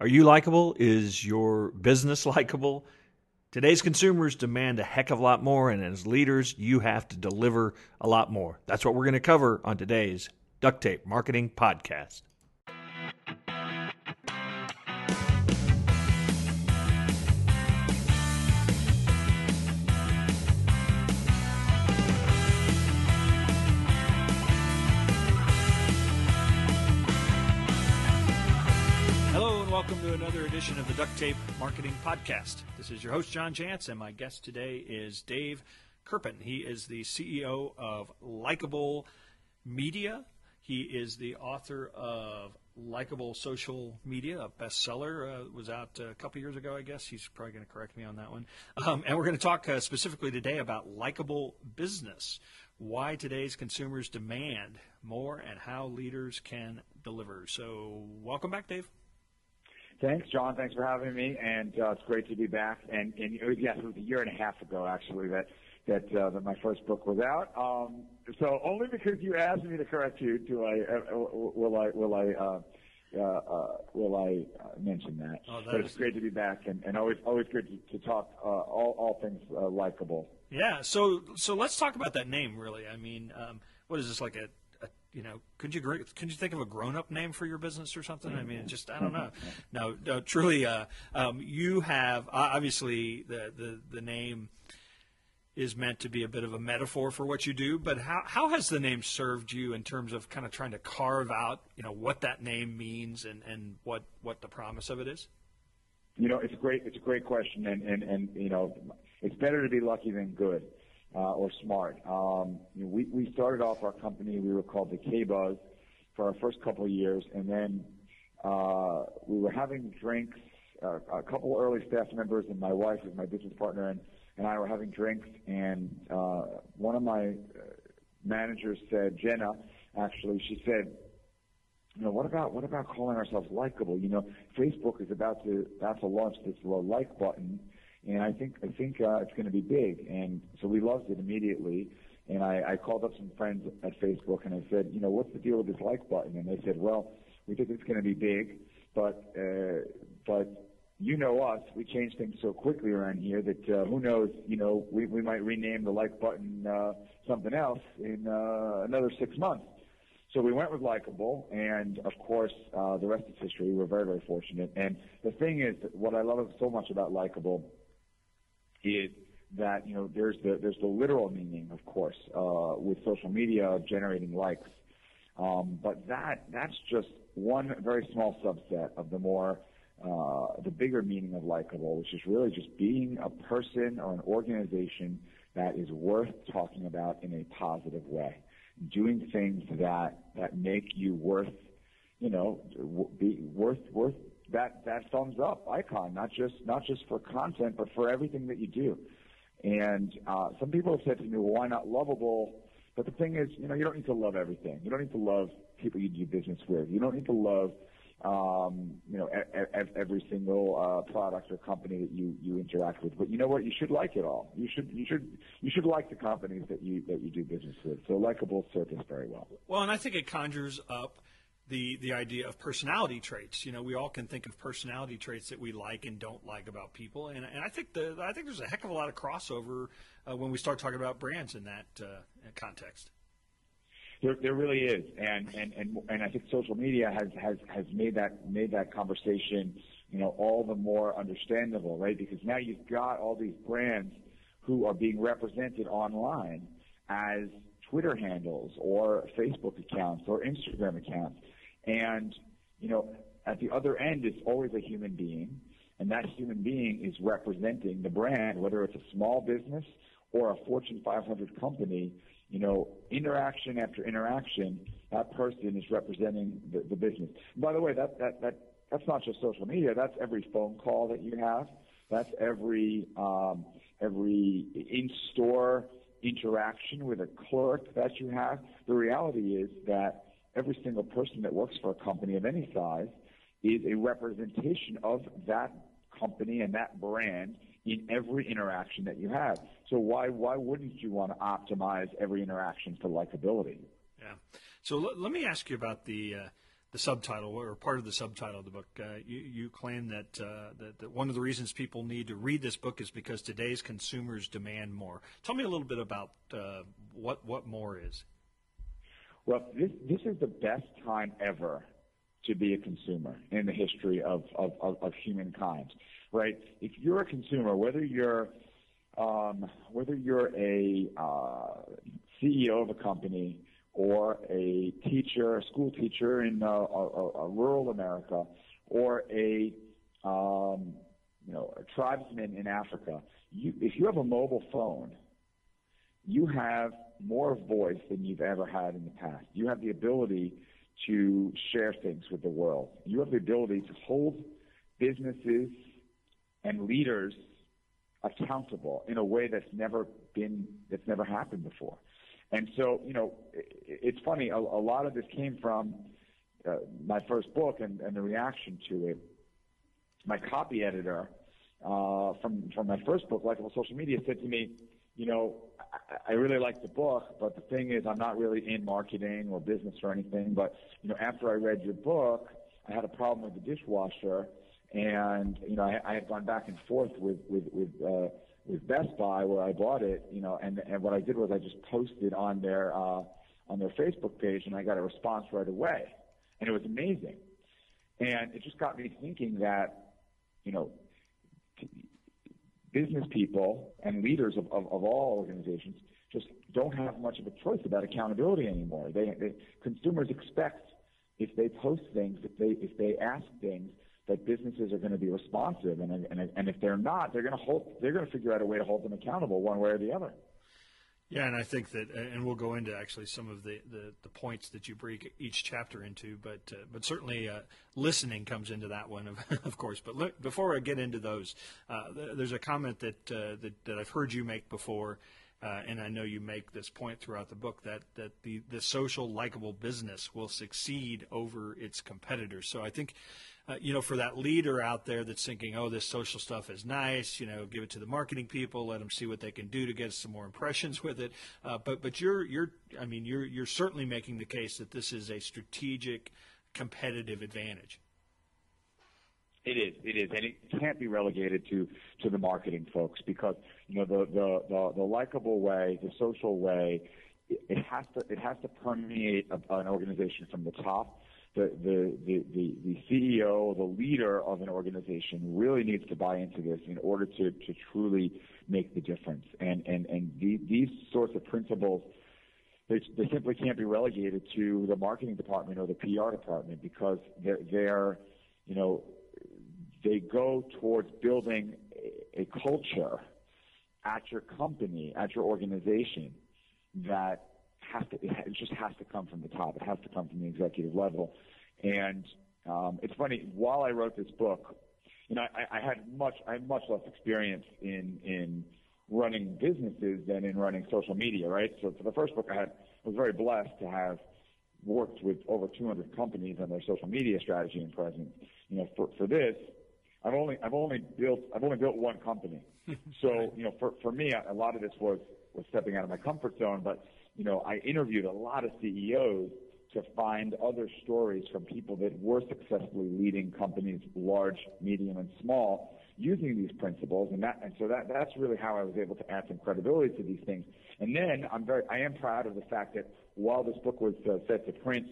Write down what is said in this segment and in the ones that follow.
Are you likable? Is your business likable? Today's consumers demand a heck of a lot more, and as leaders, you have to deliver a lot more. That's what we're going to cover on today's Duct Tape Marketing Podcast. Welcome to another edition of the Duct Tape Marketing Podcast. This is your host, John Jantsch, and my guest today is Dave Kerpen. He is the CEO of Likeable Media. He is the author of Likeable Social Media, a bestseller. Uh, was out a couple years ago, I guess. He's probably going to correct me on that one. Um, and we're going to talk uh, specifically today about likable business, why today's consumers demand more, and how leaders can deliver. So, welcome back, Dave. Thanks, John. Thanks for having me, and uh, it's great to be back. And, and yes, it was a year and a half ago actually that that uh, that my first book was out. Um, so only because you asked me to correct you, do I uh, will I will I uh, uh, uh, will I uh, mention that? Oh, that but it's great to be back, and, and always always good to, to talk uh, all all things uh, likable. Yeah. So so let's talk about that name. Really, I mean, um, what is this like a you know, could you could you think of a grown up name for your business or something? I mean, just I don't know. No, no truly, uh, um, you have obviously the, the the name is meant to be a bit of a metaphor for what you do, but how how has the name served you in terms of kind of trying to carve out you know what that name means and and what what the promise of it is? You know, it's a great it's a great question, and and and you know, it's better to be lucky than good or smart. Um, you know, we, we started off our company, we were called the K-Buzz for our first couple of years, and then uh, we were having drinks. Uh, a couple early staff members and my wife, is my business partner, and, and I were having drinks, and uh, one of my uh, managers said, Jenna, actually, she said, you know, what about what about calling ourselves likable? You know, Facebook is about to about to launch this little like button, and I think I think uh, it's going to be big. And so we loved it immediately. And I, I called up some friends at Facebook and I said, you know, what's the deal with this like button? And they said, well, we think it's going to be big, but uh, but you know us, we change things so quickly around here that uh, who knows, you know, we we might rename the like button uh, something else in uh, another six months. So we went with likable, and of course, uh, the rest is history. We're very, very fortunate. And the thing is, what I love so much about likable is that you know there's the there's the literal meaning, of course, uh, with social media generating likes, um, but that that's just one very small subset of the more uh, the bigger meaning of likable, which is really just being a person or an organization that is worth talking about in a positive way, doing things that that make you worth, you know, be worth worth that that thumbs up icon, not just not just for content, but for everything that you do. And uh, some people have said to me, "Why not lovable?" But the thing is, you know, you don't need to love everything. You don't need to love people you do business with. You don't need to love, um, you know, e- e- every single uh, product or company that you you interact with. But you know what? You should like it all. You should you should you should like the companies that you that you do business with. So likable surface very well. Well, and I think it conjures up the the idea of personality traits. You know, we all can think of personality traits that we like and don't like about people, and, and I think the I think there's a heck of a lot of crossover uh, when we start talking about brands in that uh, context. There, there really is, and, and and and I think social media has has has made that made that conversation, you know, all the more understandable, right? Because now you've got all these brands who are being represented online as Twitter handles or Facebook accounts or Instagram accounts. And, you know, at the other end is always a human being, and that human being is representing the brand, whether it's a small business or a Fortune 500 company, you know, interaction after interaction, that person is representing the, the business. By the way, that, that, that, that's not just social media, that's every phone call that you have. That's every, um, every in-store interaction with a clerk that you have. The reality is that every single person that works for a company of any size is a representation of that company and that brand in every interaction that you have. So why why wouldn't you want to optimize every interaction for likability? Yeah. So l- let me ask you about the uh, the subtitle or part of the subtitle of the book. Uh, you, you, claim that, uh, that, that one of the reasons people need to read this book is because today's consumers demand more. Tell me a little bit about uh, what what more is. Well, this this is the best time ever to be a consumer in the history of of, of, of humankind, right? If you're a consumer, whether you're um, whether you're a uh, CEO of a company or a teacher, a school teacher in uh, a, a, rural America, or a um, you know a tribesman in Africa, you, if you have a mobile phone, you have more voice than you've ever had in the past. You have the ability to share things with the world. You have the ability to hold businesses and leaders accountable in a way that's never been that's never happened before. And so, you know, it's funny. A, a lot of this came from uh, my first book and, and the reaction to it. My copy editor uh, from from my first book, Likeable Social Media, said to me, you know, I, really like the book, but the thing is, I'm not really in marketing or business or anything. But you know, after I read your book, I had a problem with the dishwasher, and you know, I, I had gone back and forth with with with. Uh, with Best Buy where I bought it, you know, and and what I did was I just posted on their uh, on their Facebook page, and I got a response right away, and it was amazing, and it just got me thinking that, you know, business people and leaders of, of, of all organizations just don't have much of a choice about accountability anymore. They, they consumers expect if they post things, if they if they ask things, that businesses are going to be responsive, and and, and if they're not, they're going to hold they're going to figure out a way to hold them accountable one way or the other. Yeah, and I think that, and we'll go into actually some of the, the, the points that you break each chapter into, but uh, but certainly uh, listening comes into that one, of, of course. But look, before I get into those, uh, there's a comment that, uh, that that I've heard you make before, uh, and I know you make this point throughout the book that that the the social likable business will succeed over its competitors. So I think uh, you know, for that leader out there that's thinking, oh, this social stuff is nice, you know, give it to the marketing people, let them see what they can do to get some more impressions with it. Uh, but but you're you're I mean you're you're certainly making the case that this is a strategic competitive advantage. It is, it is, and it can't be relegated to to the marketing folks because you know the the the, the likable way, the social way, it, it has to it has to permeate a, an organization from the top the, the, the, the, CEO, the leader of an organization really needs to buy into this in order to, to truly make the difference. And, and, and the, these sorts of principles, they, they simply can't be relegated to the marketing department or the PR department because they're, they're you know, they go towards building a, a culture at your company, at your organization that has to, it just has to come from the top. It has to come from the executive level. And um, it's funny. While I wrote this book, you know, I, I had much, I had much less experience in in running businesses than in running social media, right? So for the first book, I had I was very blessed to have worked with over 200 companies on their social media strategy and presence. You know, for for this, I've only I've only built I've only built one company. so you know, for for me, a lot of this was was stepping out of my comfort zone, but you know, I interviewed a lot of CEOs to find other stories from people that were successfully leading companies, large, medium, and small, using these principles. And that, and so that, that's really how I was able to add some credibility to these things. And then I'm very, I am proud of the fact that while this book was uh, set to print,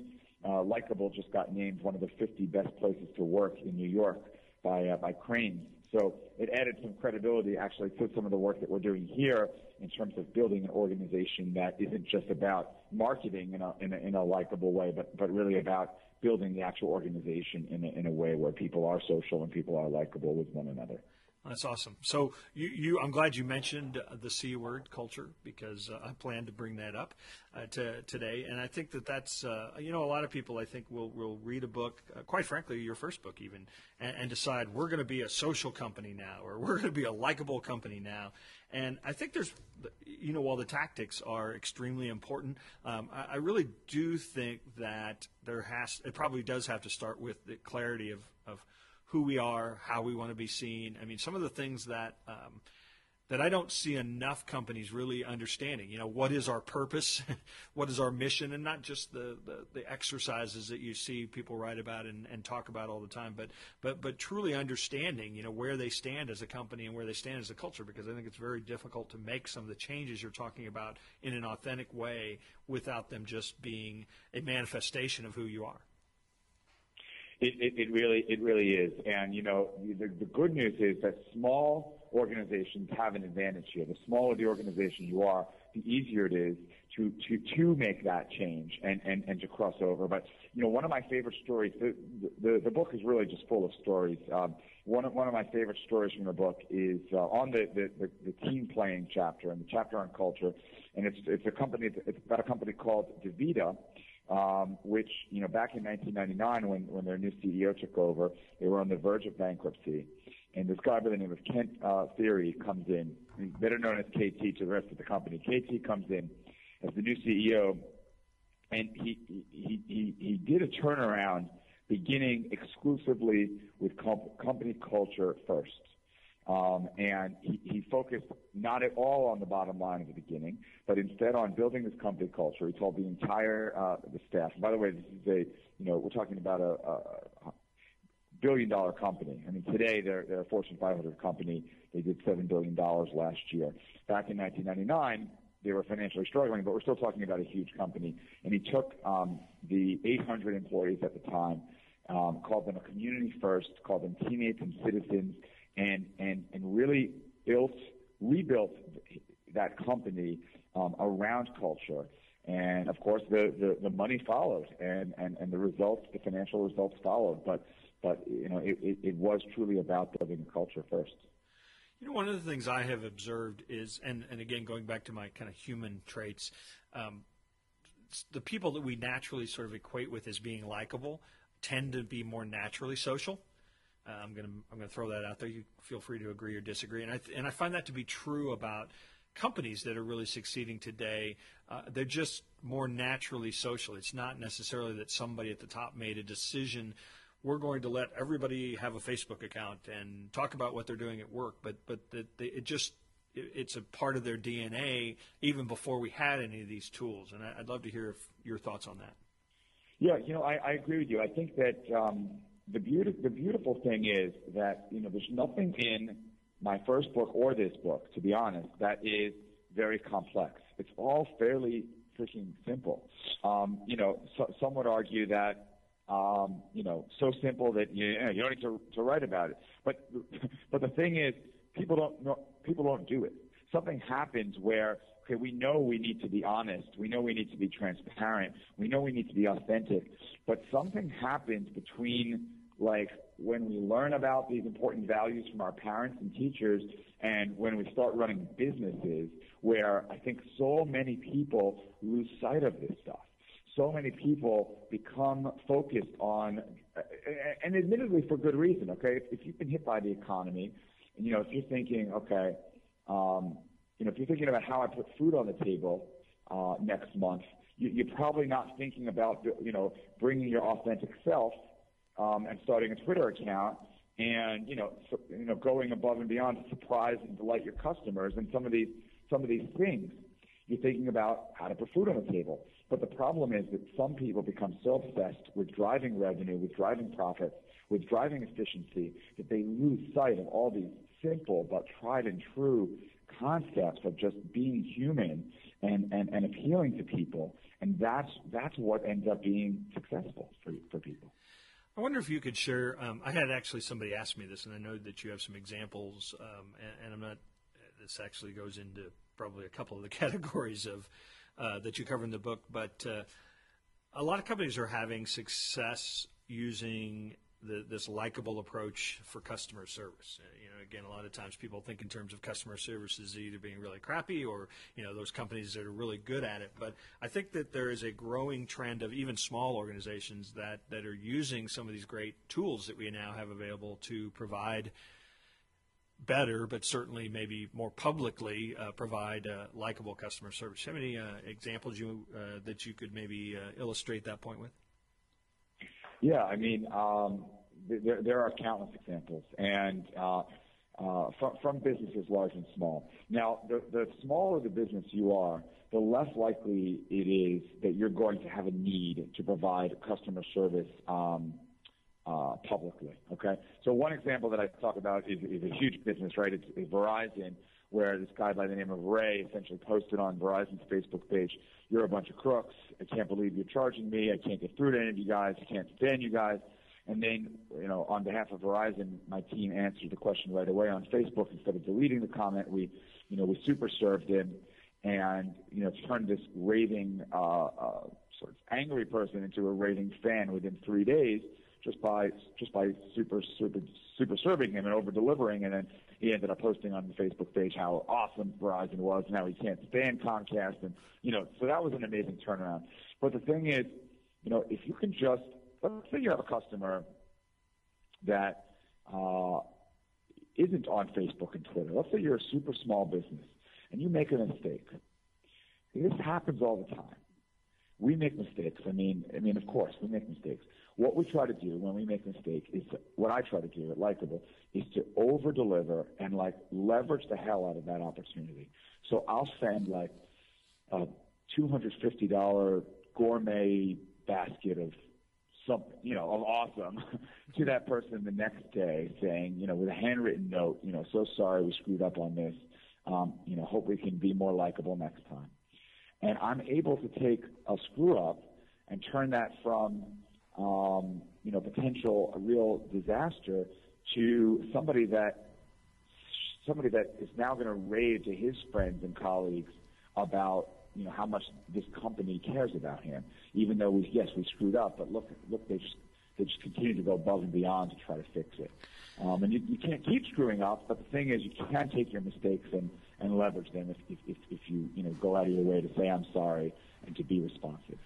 uh, Likeable just got named one of the 50 best places to work in New York by, uh, by Crain's. So it added some credibility actually to some of the work that we're doing here in terms of building an organization that isn't just about marketing in a, in a, in a likable way, but, but really about building the actual organization in a, in a way where people are social and people are likable with one another. That's awesome. So you, you, I'm glad you mentioned the C word, culture, because uh, I plan to bring that up uh, to, today. And I think that that's, uh, you know, a lot of people I think will will read a book, uh, quite frankly, your first book even, and, and decide we're going to be a social company now, or we're going to be a likable company now. And I think there's, you know, while the tactics are extremely important, um, I, I really do think that there has, it probably does have to start with the clarity of of who we are, how we want to be seen. I mean, some of the things that um, that I don't see enough companies really understanding. You know, what is our purpose? what is our mission? And not just the, the, the, exercises that you see people write about and, and talk about all the time, but, but, but truly understanding, you know, where they stand as a company and where they stand as a culture, because I think it's very difficult to make some of the changes you're talking about in an authentic way without them just being a manifestation of who you are. It, it, it really it really is, and you know the, the good news is that small organizations have an advantage here. The smaller the organization you are, the easier it is to to to make that change and and and to cross over. But you know, one of my favorite stories. The the, the book is really just full of stories. Um, one of one of my favorite stories from the book is uh, on the, the the the team playing chapter and the chapter on culture, and it's it's a company it's about a company called DaVita um, which, you know, back in 1999 when, when their new CEO took over, they were on the verge of bankruptcy. And this guy by the name of Kent uh, Thiry comes in, better known as KT to the rest of the company. KT comes in as the new CEO, and he, he, he, he did a turnaround beginning exclusively with comp- company culture first. Um, and he, he focused not at all on the bottom line at the beginning, but instead on building this company culture. He told the entire uh, the staff. And by the way, this is a you know we're talking about a, a billion dollar company. I mean today they're they're a Fortune 500 company. They did seven billion dollars last year. Back in 1999, they were financially struggling, but we're still talking about a huge company. And he took um, the 800 employees at the time, um, called them a community first, called them teammates and citizens and and and really built rebuilt that company um, around culture. And of course, the, the, the money followed, and, and, and the results, the financial results followed. But but you know, it, it, it was truly about building a culture first. You know, one of the things I have observed is, and, and again, going back to my kind of human traits, um, the people that we naturally sort of equate with as being likable tend to be more naturally social. Uh, I'm going to I'm to throw that out there. You feel free to agree or disagree. And I th- and I find that to be true about companies that are really succeeding today. Uh, they're just more naturally social. It's not necessarily that somebody at the top made a decision. We're going to let everybody have a Facebook account and talk about what they're doing at work, but but the, it just it's a part of their DNA even before we had any of these tools. And I'd love to hear your thoughts on that. Yeah, you know, I, I agree with you. I think that um, the beauty, the beautiful thing is that you know there's nothing in my first book or this book, to be honest, that is very complex. It's all fairly freaking simple. Um, you know, so, some would argue that um, you know so simple that you, you don't need to, to write about it. But but the thing is, people don't know, people don't do it. Something happens where okay, we know we need to be honest. We know we need to be transparent. We know we need to be authentic. But something happens between like when we learn about these important values from our parents and teachers and when we start running businesses where I think so many people lose sight of this stuff. So many people become focused on, and admittedly for good reason, okay? If, if you've been hit by the economy, and you know, if you're thinking, okay, um, you know, if you're thinking about how I put food on the table uh, next month, you, you're probably not thinking about, you know, bringing your authentic self um, and starting a Twitter account and you know so, you know going above and beyond to surprise and delight your customers and some of these some of these things you're thinking about how to put food on the table but the problem is that some people become so obsessed with driving revenue with driving profits with driving efficiency that they lose sight of all these simple but tried and true concepts of just being human and, and, and appealing to people and that's that's what ends up being successful for for people I wonder if you could share. Um, I had actually somebody ask me this, and I know that you have some examples, um, and, and, I'm not. This actually goes into probably a couple of the categories of uh, that you cover in the book, but uh, a lot of companies are having success using the, this likable approach for customer service. Uh, you know, again, a lot of times people think in terms of customer service as either being really crappy or you know those companies that are really good at it. But I think that there is a growing trend of even small organizations that that are using some of these great tools that we now have available to provide better, but certainly maybe more publicly uh, provide likable customer service. Have any uh, examples you uh, that you could maybe uh, illustrate that point with? Yeah, I mean, um, there, there are countless examples, and uh, from, from businesses large and small. Now, the, the smaller the business you are, the less likely it is that you're going to have a need to provide customer service um, uh, publicly. Okay, so one example that I talk about is, is a huge business, right? It's, it's Verizon, where this guy by the name of Ray essentially posted on Verizon's Facebook page, "You're a bunch of crooks. I can't believe you're charging me. I can't get through to any of you guys. I can't stand you guys." And then, you know, on behalf of Verizon, my team answered the question right away on Facebook. Instead of deleting the comment, we, you know, we super served him and, you know, turned this raving, uh, uh, sort of angry person into a raving fan within three days just by just by super super super serving him and over delivering and then he ended up posting on the Facebook page how awesome Verizon was and how he can't stand Comcast and you know so that was an amazing turnaround. But the thing is, you know, if you can just let's say you have a customer that uh, isn't on Facebook and Twitter. Let's say you're a super small business and you make a mistake. This happens all the time. We make mistakes. I mean, I mean, of course, we make mistakes. What we try to do when we make mistakes is to, what I try to do at Likeable is to over deliver and like leverage the hell out of that opportunity. So I'll send like a $250 gourmet basket of something, you know, of awesome to that person the next day saying, you know, with a handwritten note, you know, so sorry we screwed up on this. Um, you know, hope we can be more likable next time. And I'm able to take a screw up and turn that from, um, you know, potential a real disaster to somebody that somebody that is now going to rave to his friends and colleagues about you know how much this company cares about him, even though we yes we screwed up, but look look they just they just continue to go above and beyond to try to fix it. Um, and you, you can't keep screwing up, but the thing is you can take your mistakes and and leverage them if if if, if you you know go out of your way to say I'm sorry and to be responsive.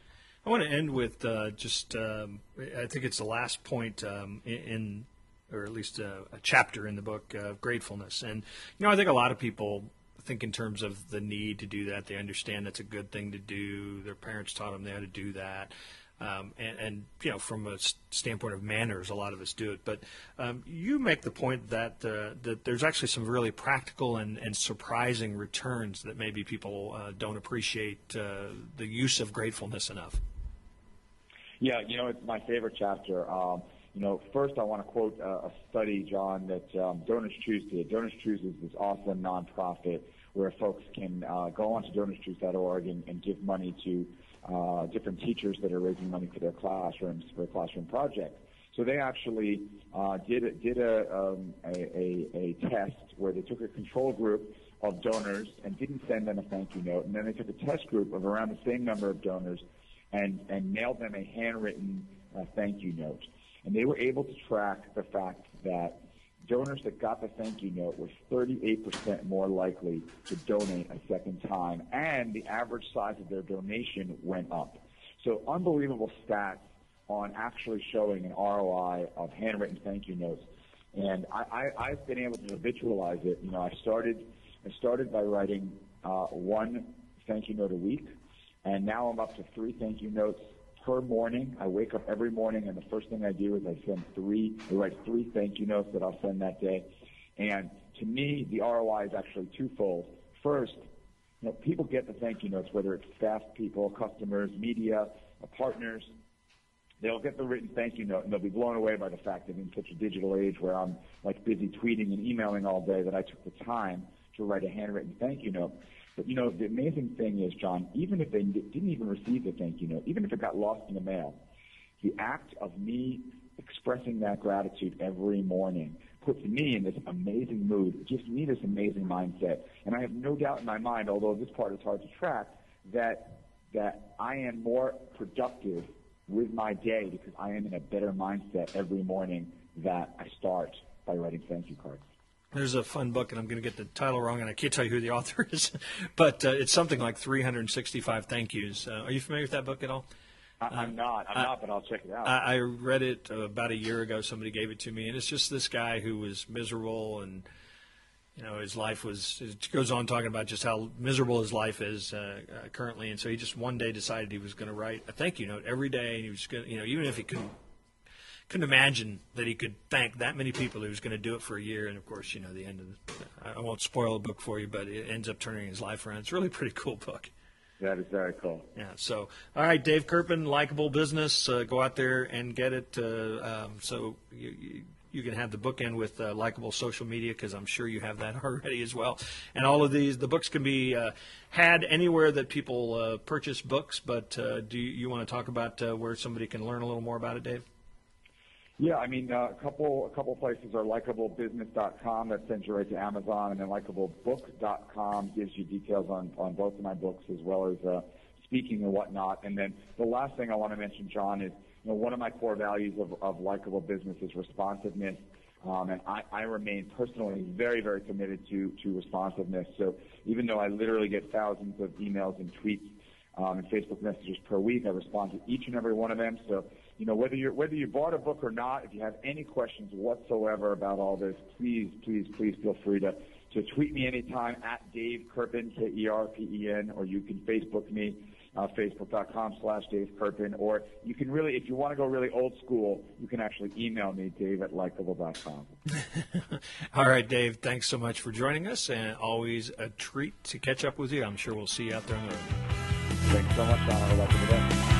I want to end with uh, just um, I think it's the last point um, in, or at least a, a, chapter in the book of gratefulness. And you know, I think a lot of people think in terms of the need to do that. They understand that's a good thing to do. Their parents taught them they had to do that. Um, and, and, you know, from a standpoint of manners, a lot of us do it. But um, you make the point that uh, that there's actually some really practical and, and surprising returns that maybe people uh, don't appreciate uh, the use of gratefulness enough. Yeah, you know, it's my favorite chapter. Um, you know, first I want to quote uh, a study, John, that Donors Choose did. Donors Choose is this awesome nonprofit where folks can uh, go onto donorschoose.org and, and give money to uh, different teachers that are raising money for their classrooms for a classroom project. So they actually uh, did a, did a, um, a, a, a test where they took a control group of donors and didn't send them a thank you note, and then they took a test group of around the same number of donors and and mailed them a handwritten uh, thank you note, and they were able to track the fact that donors that got the thank you note were 38% more likely to donate a second time, and the average size of their donation went up. So unbelievable stats on actually showing an ROI of handwritten thank you notes. And I, I, I've been able to habitualize it. You know, I started, I started by writing uh, one thank you note a week, and now I'm up to three thank you notes per morning. I wake up every morning, and the first thing I do is I send three, I write three thank you notes that I'll send that day. And to me, the ROI is actually twofold. First, you know, people get the thank you notes, whether it's staff people, customers, media, uh, partners. They'll get the written thank you note, and they'll be blown away by the fact that in such a digital age where I'm like busy tweeting and emailing all day that I took the time to write a handwritten thank you note. But you know, the amazing thing is, John, even if they didn't even receive the thank you note, even if it got lost in the mail, the act of me expressing that gratitude every morning puts me in this amazing mood, gives me this amazing mindset. And I have no doubt in my mind, although this part is hard to track, that that I am more productive with my day because I am in a better mindset every morning that I start by writing thank you cards. There's a fun book, and I'm going to get the title wrong, and I can't tell you who the author is, but uh, it's something like 365 thank yous. Uh, are you familiar with that book at all? I, am not. I'm uh, not, but I'll check it out. I, I read it about a year ago. Somebody gave it to me, and it's just this guy who was miserable, and you know his life was. It goes on talking about just how miserable his life is uh, uh, currently, and so he just one day decided he was going to write a thank you note every day, and he was going, to, you know, even if he couldn't couldn't imagine that he could thank that many people who was going to do it for a year. And of course, you know, the end of the, I won't spoil the book for you, but it ends up turning his life around. It's really pretty cool book. That is very cool. Yeah. So, all right, Dave Kerpen, likable business. Uh, go out there and get it. Uh, um, so you, you, you can have the book bookend with uh, likable social media because I'm sure you have that already as well. And all of these, the books can be uh, had anywhere that people uh, purchase books. But uh, do you, you want to talk about uh, where somebody can learn a little more about it, Dave? Yeah, I mean, uh, a couple a couple places are likeablebusiness.com that sends you right to Amazon, and then likeableBook.com gives you details on on both of my books as well as uh, speaking and whatnot. And then the last thing I want to mention, John, is you know one of my core values of of likable business is responsiveness. Um, and I, I remain personally very, very committed to, to responsiveness. So even though I literally get thousands of emails and tweets um, and Facebook messages per week, I respond to each and every one of them. So you know, whether you whether you bought a book or not, if you have any questions whatsoever about all this, please, please, please feel free to to tweet me anytime at Dave Kerpen, K-E-R-P-E-N, or you can Facebook me, uh, facebook.com slash Dave Kerpen, or you can really, if you want to go really old school, you can actually email me, Dave at likeable.com. all right, Dave, thanks so much for joining us, and always a treat to catch up with you. I'm sure we'll see you out there on the road. Thanks so much, John. Have a lovely day.